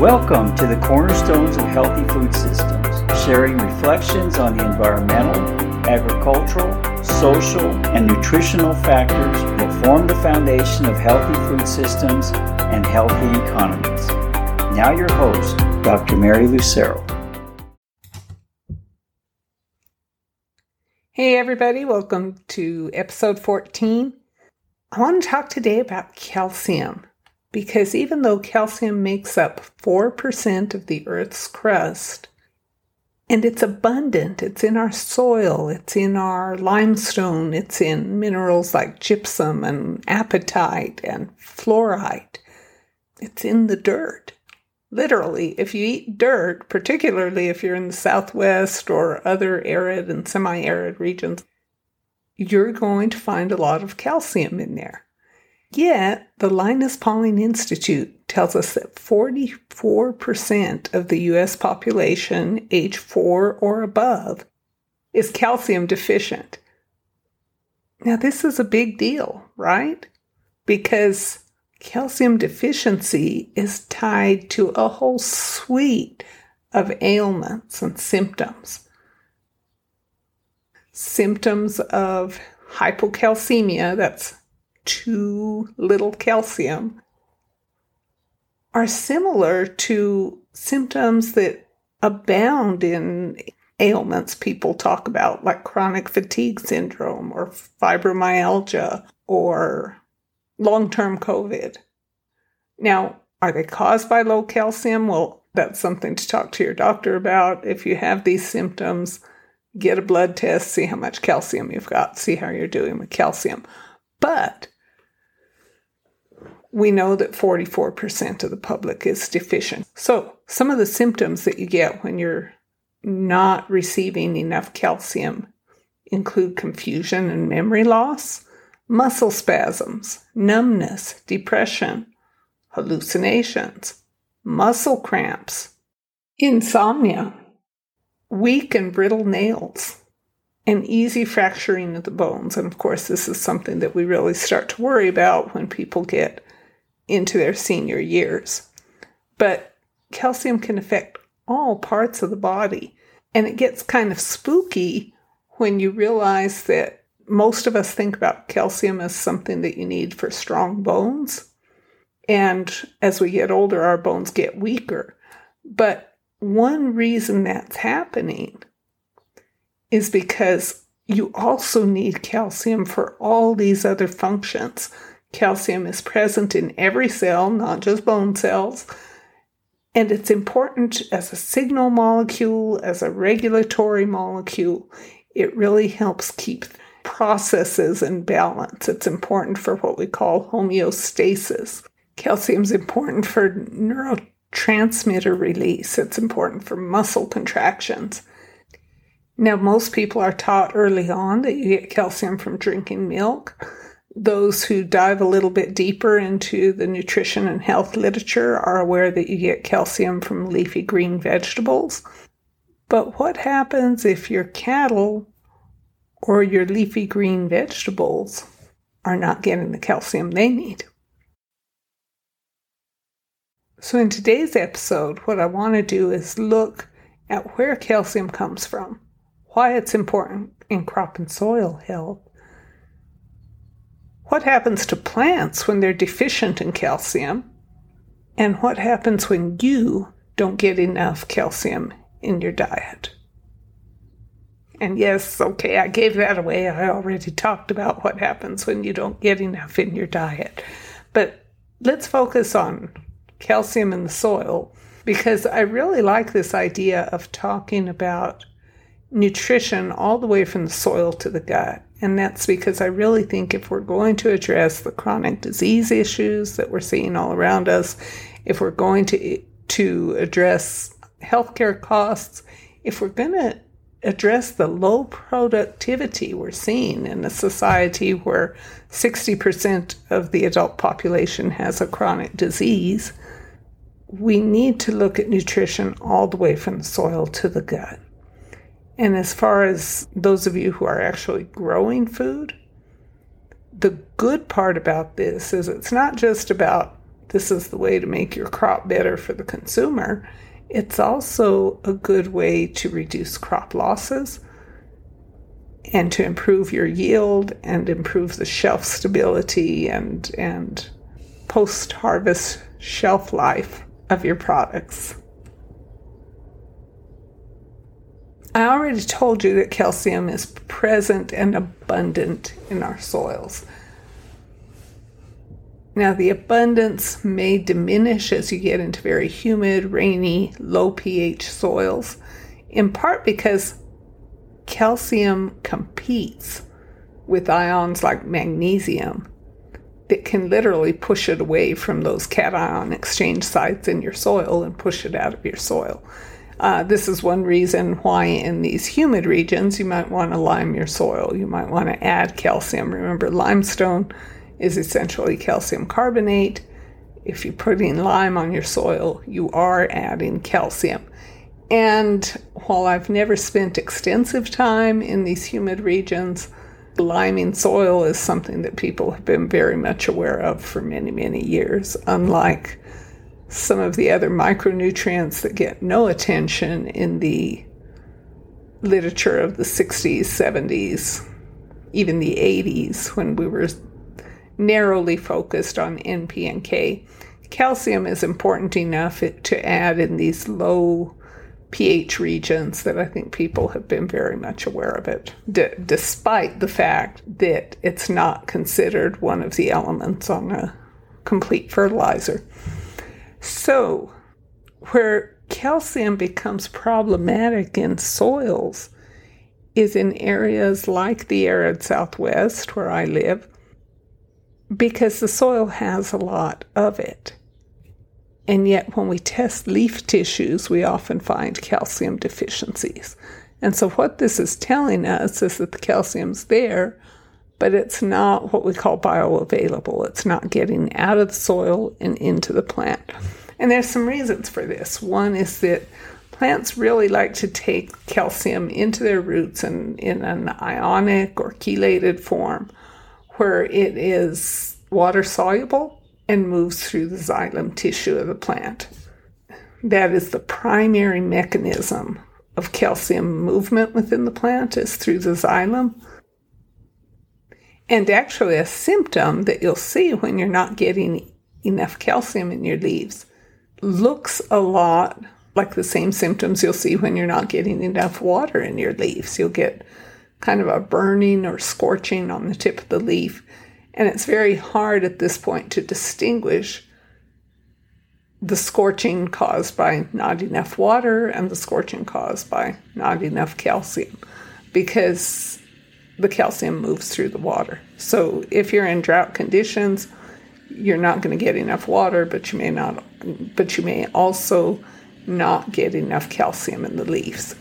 Welcome to the Cornerstones of Healthy Food Systems, sharing reflections on the environmental, agricultural, social, and nutritional factors that form the foundation of healthy food systems and healthy economies. Now, your host, Dr. Mary Lucero. Hey, everybody, welcome to episode 14. I want to talk today about calcium because even though calcium makes up 4% of the Earth's crust, and it's abundant, it's in our soil, it's in our limestone, it's in minerals like gypsum and apatite and fluorite, it's in the dirt. Literally, if you eat dirt, particularly if you're in the southwest or other arid and semi arid regions, you're going to find a lot of calcium in there. Yet, the Linus Pauling Institute tells us that 44% of the US population age 4 or above is calcium deficient. Now, this is a big deal, right? Because calcium deficiency is tied to a whole suite of ailments and symptoms. Symptoms of hypocalcemia, that's too little calcium are similar to symptoms that abound in ailments people talk about, like chronic fatigue syndrome or fibromyalgia or long term COVID. Now, are they caused by low calcium? Well, that's something to talk to your doctor about. If you have these symptoms, get a blood test, see how much calcium you've got, see how you're doing with calcium. But we know that 44% of the public is deficient. So, some of the symptoms that you get when you're not receiving enough calcium include confusion and memory loss, muscle spasms, numbness, depression, hallucinations, muscle cramps, insomnia, weak and brittle nails, and easy fracturing of the bones. And of course, this is something that we really start to worry about when people get into their senior years. But calcium can affect all parts of the body. And it gets kind of spooky when you realize that most of us think about calcium as something that you need for strong bones. And as we get older, our bones get weaker. But one reason that's happening is because you also need calcium for all these other functions Calcium is present in every cell, not just bone cells. And it's important as a signal molecule, as a regulatory molecule. It really helps keep processes in balance. It's important for what we call homeostasis. Calcium is important for neurotransmitter release. It's important for muscle contractions. Now, most people are taught early on that you get calcium from drinking milk those who dive a little bit deeper into the nutrition and health literature are aware that you get calcium from leafy green vegetables. But what happens if your cattle or your leafy green vegetables are not getting the calcium they need? So, in today's episode, what I want to do is look at where calcium comes from, why it's important in crop and soil health, what happens to plants when they're deficient in calcium? And what happens when you don't get enough calcium in your diet? And yes, okay, I gave that away. I already talked about what happens when you don't get enough in your diet. But let's focus on calcium in the soil because I really like this idea of talking about nutrition all the way from the soil to the gut. And that's because I really think if we're going to address the chronic disease issues that we're seeing all around us, if we're going to to address healthcare costs, if we're going to address the low productivity we're seeing in a society where 60% of the adult population has a chronic disease, we need to look at nutrition all the way from the soil to the gut. And as far as those of you who are actually growing food, the good part about this is it's not just about this is the way to make your crop better for the consumer, it's also a good way to reduce crop losses and to improve your yield and improve the shelf stability and, and post harvest shelf life of your products. I already told you that calcium is present and abundant in our soils. Now, the abundance may diminish as you get into very humid, rainy, low pH soils, in part because calcium competes with ions like magnesium that can literally push it away from those cation exchange sites in your soil and push it out of your soil. Uh, this is one reason why in these humid regions you might want to lime your soil. You might want to add calcium. Remember, limestone is essentially calcium carbonate. If you're putting lime on your soil, you are adding calcium. And while I've never spent extensive time in these humid regions, liming soil is something that people have been very much aware of for many, many years, unlike some of the other micronutrients that get no attention in the literature of the 60s, 70s, even the 80s when we were narrowly focused on NP and K. Calcium is important enough to add in these low pH regions that I think people have been very much aware of it, d- despite the fact that it's not considered one of the elements on a complete fertilizer. So, where calcium becomes problematic in soils is in areas like the arid southwest where I live, because the soil has a lot of it. And yet, when we test leaf tissues, we often find calcium deficiencies. And so, what this is telling us is that the calcium's there, but it's not what we call bioavailable. It's not getting out of the soil and into the plant. And there's some reasons for this. One is that plants really like to take calcium into their roots in, in an ionic or chelated form where it is water soluble and moves through the xylem tissue of the plant. That is the primary mechanism of calcium movement within the plant is through the xylem. And actually, a symptom that you'll see when you're not getting enough calcium in your leaves looks a lot like the same symptoms you'll see when you're not getting enough water in your leaves. You'll get kind of a burning or scorching on the tip of the leaf. And it's very hard at this point to distinguish the scorching caused by not enough water and the scorching caused by not enough calcium because the calcium moves through the water. So if you're in drought conditions, you're not going to get enough water, but you may not but you may also not get enough calcium in the leaves.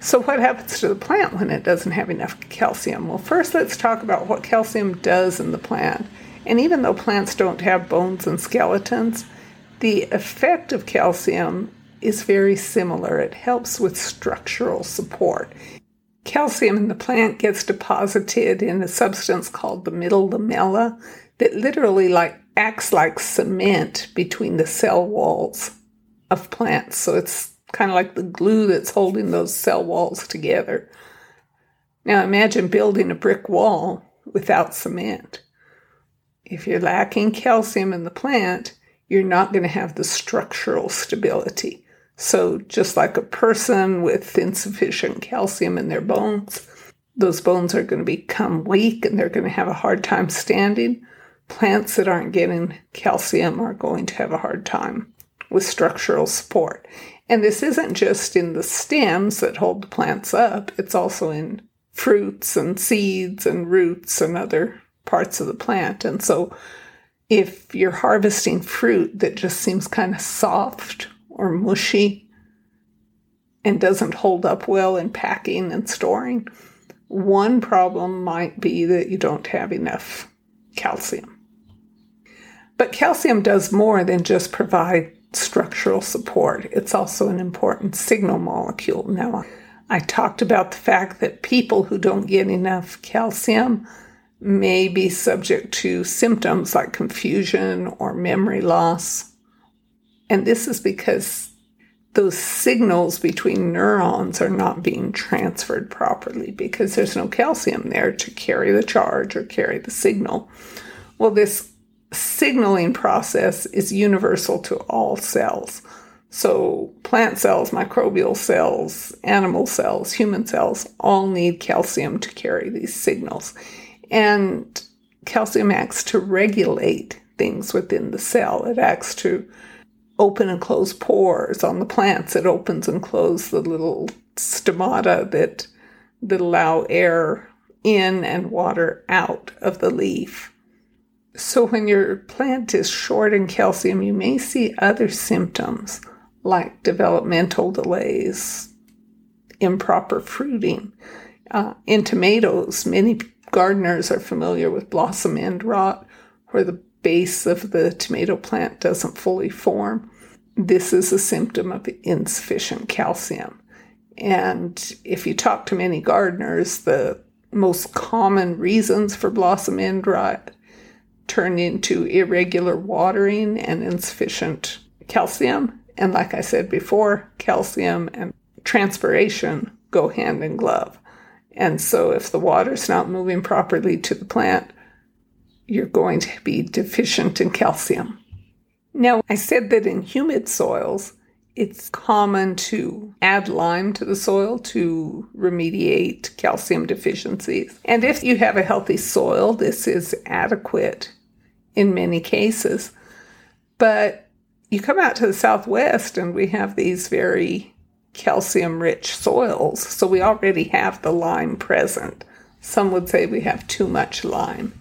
So, what happens to the plant when it doesn't have enough calcium? Well, first, let's talk about what calcium does in the plant. And even though plants don't have bones and skeletons, the effect of calcium is very similar. It helps with structural support. Calcium in the plant gets deposited in a substance called the middle lamella that literally like acts like cement between the cell walls of plants. So it's kind of like the glue that's holding those cell walls together. Now imagine building a brick wall without cement. If you're lacking calcium in the plant, you're not going to have the structural stability. So, just like a person with insufficient calcium in their bones, those bones are going to become weak and they're going to have a hard time standing. Plants that aren't getting calcium are going to have a hard time with structural support. And this isn't just in the stems that hold the plants up, it's also in fruits and seeds and roots and other parts of the plant. And so if you're harvesting fruit that just seems kind of soft or mushy and doesn't hold up well in packing and storing, one problem might be that you don't have enough calcium. But calcium does more than just provide structural support. It's also an important signal molecule. Now, I talked about the fact that people who don't get enough calcium may be subject to symptoms like confusion or memory loss. And this is because those signals between neurons are not being transferred properly because there's no calcium there to carry the charge or carry the signal. Well, this signaling process is universal to all cells. So, plant cells, microbial cells, animal cells, human cells all need calcium to carry these signals. And calcium acts to regulate things within the cell. It acts to open and close pores on the plants. It opens and closes the little stomata that that allow air in and water out of the leaf. So when your plant is short in calcium, you may see other symptoms like developmental delays, improper fruiting. Uh, in tomatoes, many gardeners are familiar with blossom end rot, where the base of the tomato plant doesn't fully form. This is a symptom of insufficient calcium. And if you talk to many gardeners, the most common reasons for blossom end rot turn into irregular watering and insufficient calcium. And like I said before, calcium and transpiration go hand in glove. And so if the water's not moving properly to the plant, you're going to be deficient in calcium. Now, I said that in humid soils, it's common to add lime to the soil to remediate calcium deficiencies. And if you have a healthy soil, this is adequate in many cases. But you come out to the southwest and we have these very calcium rich soils, so we already have the lime present. Some would say we have too much lime.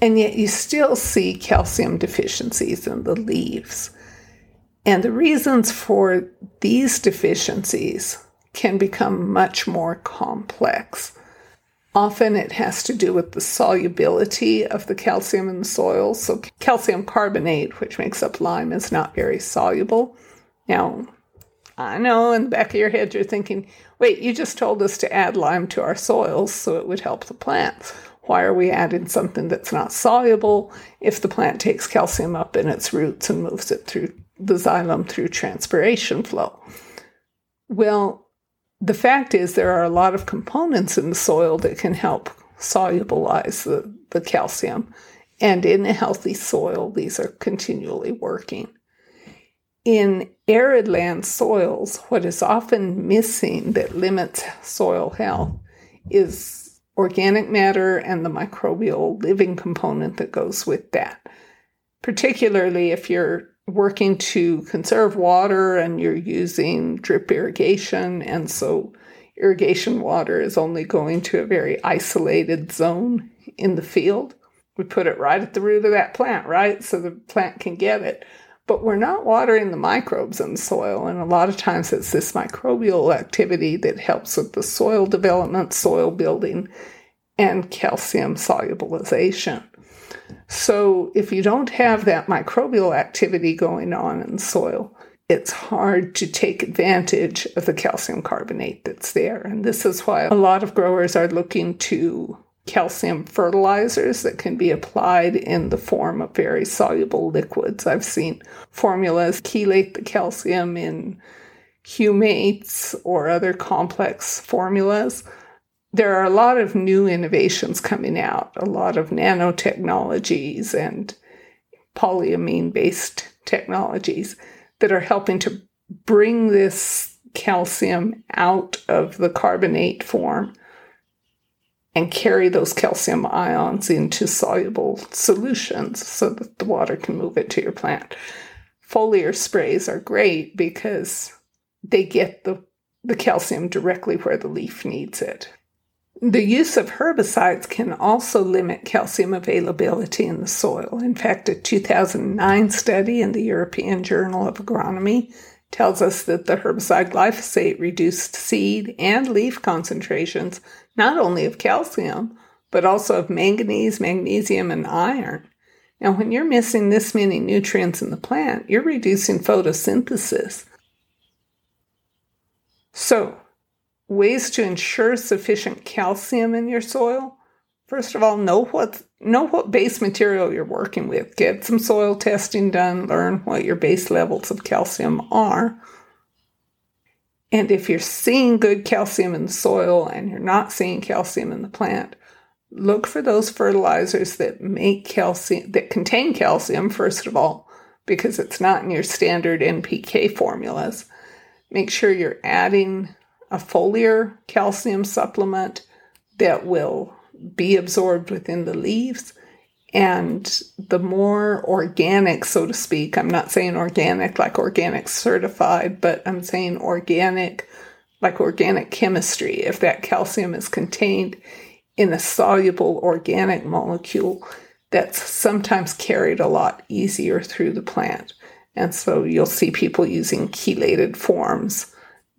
And yet you still see calcium deficiencies in the leaves. And the reasons for these deficiencies can become much more complex. Often it has to do with the solubility of the calcium in the soil. So, calcium carbonate, which makes up lime, is not very soluble. Now, I know in the back of your head you're thinking, wait, you just told us to add lime to our soils so it would help the plants. Why are we adding something that's not soluble if the plant takes calcium up in its roots and moves it through the xylem through transpiration flow? Well, the fact is there are a lot of components in the soil that can help solubilize the, the calcium. And in a healthy soil, these are continually working. In arid land soils, what is often missing that limits soil health is organic matter and the microbial living component that goes with that. Particularly if you're working to conserve water and you're using drip irrigation, and so irrigation water is only going to a very isolated zone in the field. We put it right at the root of that plant, right? So the plant can get it but we're not watering the microbes in the soil. And a lot of times it's this microbial activity that helps with the soil development, soil building, and calcium solubilization. So if you don't have that microbial activity going on in the soil, it's hard to take advantage of the calcium carbonate that's there. And this is why a lot of growers are looking to calcium fertilizers that can be applied in the form of very soluble liquids. I've seen formulas chelate the calcium in humates or other complex formulas. There are a lot of new innovations coming out, a lot of nanotechnologies and polyamine based technologies that are helping to bring this calcium out of the carbonate form and carry those calcium ions into soluble solutions so that the water can move it to your plant. Foliar sprays are great because they get the, the calcium directly where the leaf needs it. The use of herbicides can also limit calcium availability in the soil. In fact, a 2009 study in the European Journal of Agronomy tells us that the herbicide glyphosate reduced seed and leaf concentrations not only of calcium, but also of manganese, magnesium, and iron. Now, when you're missing this many nutrients in the plant, you're reducing photosynthesis. So, ways to ensure sufficient calcium in your soil First of all, know what know what base material you're working with. Get some soil testing done, learn what your base levels of calcium are. And if you're seeing good calcium in the soil and you're not seeing calcium in the plant, look for those fertilizers that make calcium that contain calcium first of all because it's not in your standard NPK formulas. Make sure you're adding a foliar calcium supplement that will be absorbed within the leaves. And the more organic, so to speak, I'm not saying organic like organic certified, but I'm saying organic like organic chemistry. If that calcium is contained in a soluble organic molecule, that's sometimes carried a lot easier through the plant. And so you'll see people using chelated forms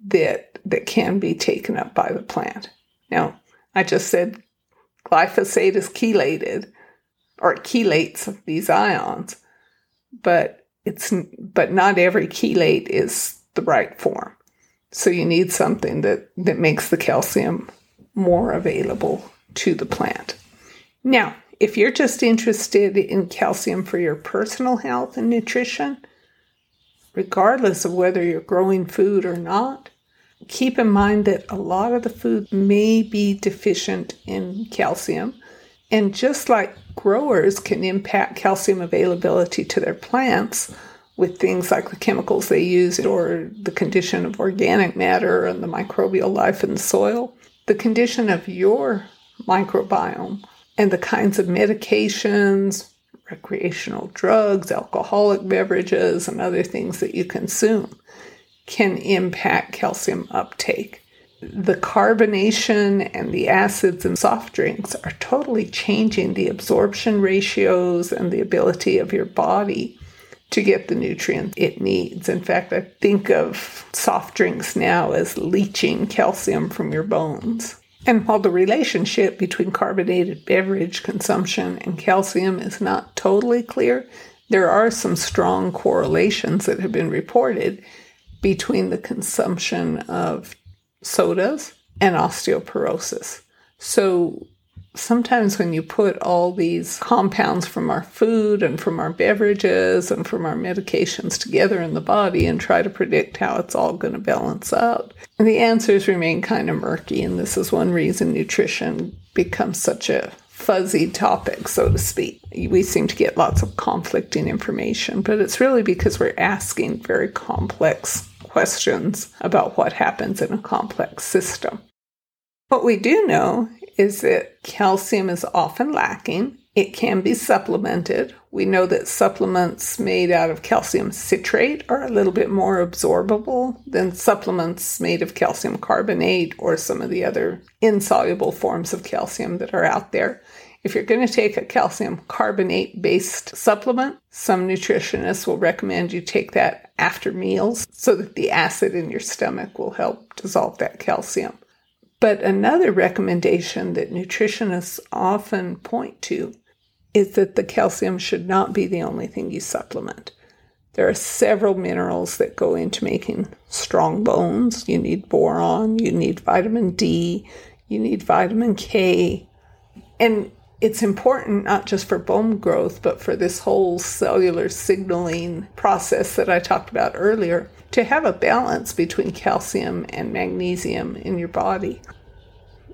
that that can be taken up by the plant. Now, I just said glyphosate is chelated or chelates of these ions, but it's but not every chelate is the right form. So you need something that that makes the calcium more available to the plant. Now, if you're just interested in calcium for your personal health and nutrition, regardless of whether you're growing food or not, keep in mind that a lot of the food may be deficient in calcium. And just like growers can impact calcium availability to their plants with things like the chemicals they use or the condition of organic matter and the microbial life in the soil, the condition of your microbiome and the kinds of medications, recreational drugs, alcoholic beverages, and other things that you consume can impact calcium uptake. The carbonation and the acids in soft drinks are totally changing the absorption ratios and the ability of your body to get the nutrients it needs. In fact, I think of soft drinks now as leaching calcium from your bones. And while the relationship between carbonated beverage consumption and calcium is not totally clear, there are some strong correlations that have been reported between the consumption of sodas and osteoporosis. So sometimes when you put all these compounds from our food and from our beverages and from our medications together in the body and try to predict how it's all going to balance out, the answers remain kind of murky. And this is one reason nutrition becomes such a fuzzy topic, so to speak. We seem to get lots of conflicting information, but it's really because we're asking very complex questions about what happens in a complex system. What we do know is that calcium is often lacking. It can be supplemented. We know that supplements made out of calcium citrate are a little bit more absorbable than supplements made of calcium carbonate or some of the other insoluble forms of calcium that are out there. If you're going to take a calcium carbonate based supplement, some nutritionists will recommend you take that after meals so that the acid in your stomach will help dissolve that calcium. But another recommendation that nutritionists often point to is that the calcium should not be the only thing you supplement. There are several minerals that go into making strong bones. You need boron, you need vitamin D, you need vitamin K. And it's important not just for bone growth, but for this whole cellular signaling process that I talked about earlier to have a balance between calcium and magnesium in your body.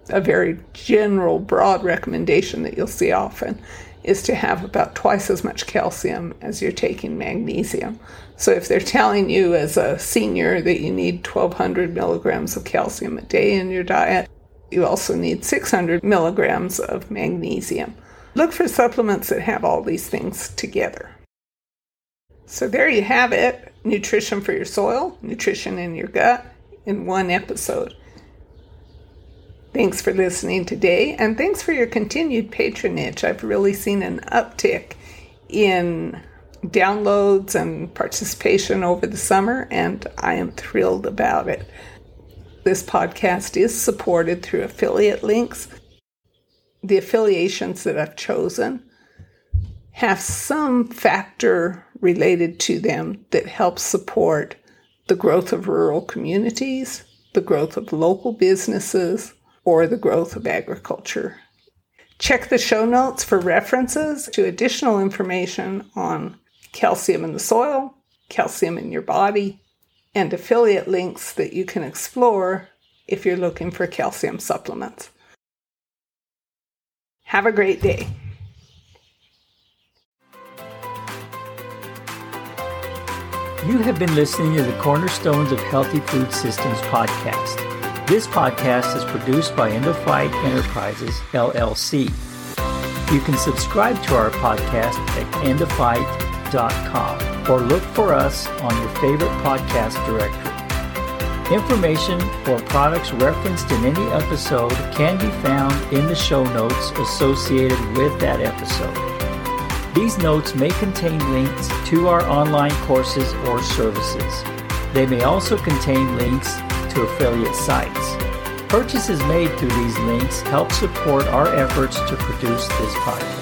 A very general, broad recommendation that you'll see often is to have about twice as much calcium as you're taking magnesium. So if they're telling you as a senior that you need 1200 milligrams of calcium a day in your diet, you also need 600 milligrams of magnesium. Look for supplements that have all these things together. So there you have it nutrition for your soil, nutrition in your gut in one episode. Thanks for listening today, and thanks for your continued patronage. I've really seen an uptick in downloads and participation over the summer, and I am thrilled about it. This podcast is supported through affiliate links. The affiliations that I've chosen have some factor related to them that helps support the growth of rural communities, the growth of local businesses, or the growth of agriculture. Check the show notes for references to additional information on calcium in the soil, calcium in your body, and affiliate links that you can explore if you're looking for calcium supplements. Have a great day. You have been listening to the Cornerstones of Healthy Food Systems podcast. This podcast is produced by End-O-Fite Enterprises, LLC. You can subscribe to our podcast at endofite.com or look for us on your favorite podcast directory. Information or products referenced in any episode can be found in the show notes associated with that episode. These notes may contain links to our online courses or services. They may also contain links to affiliate sites. Purchases made through these links help support our efforts to produce this podcast.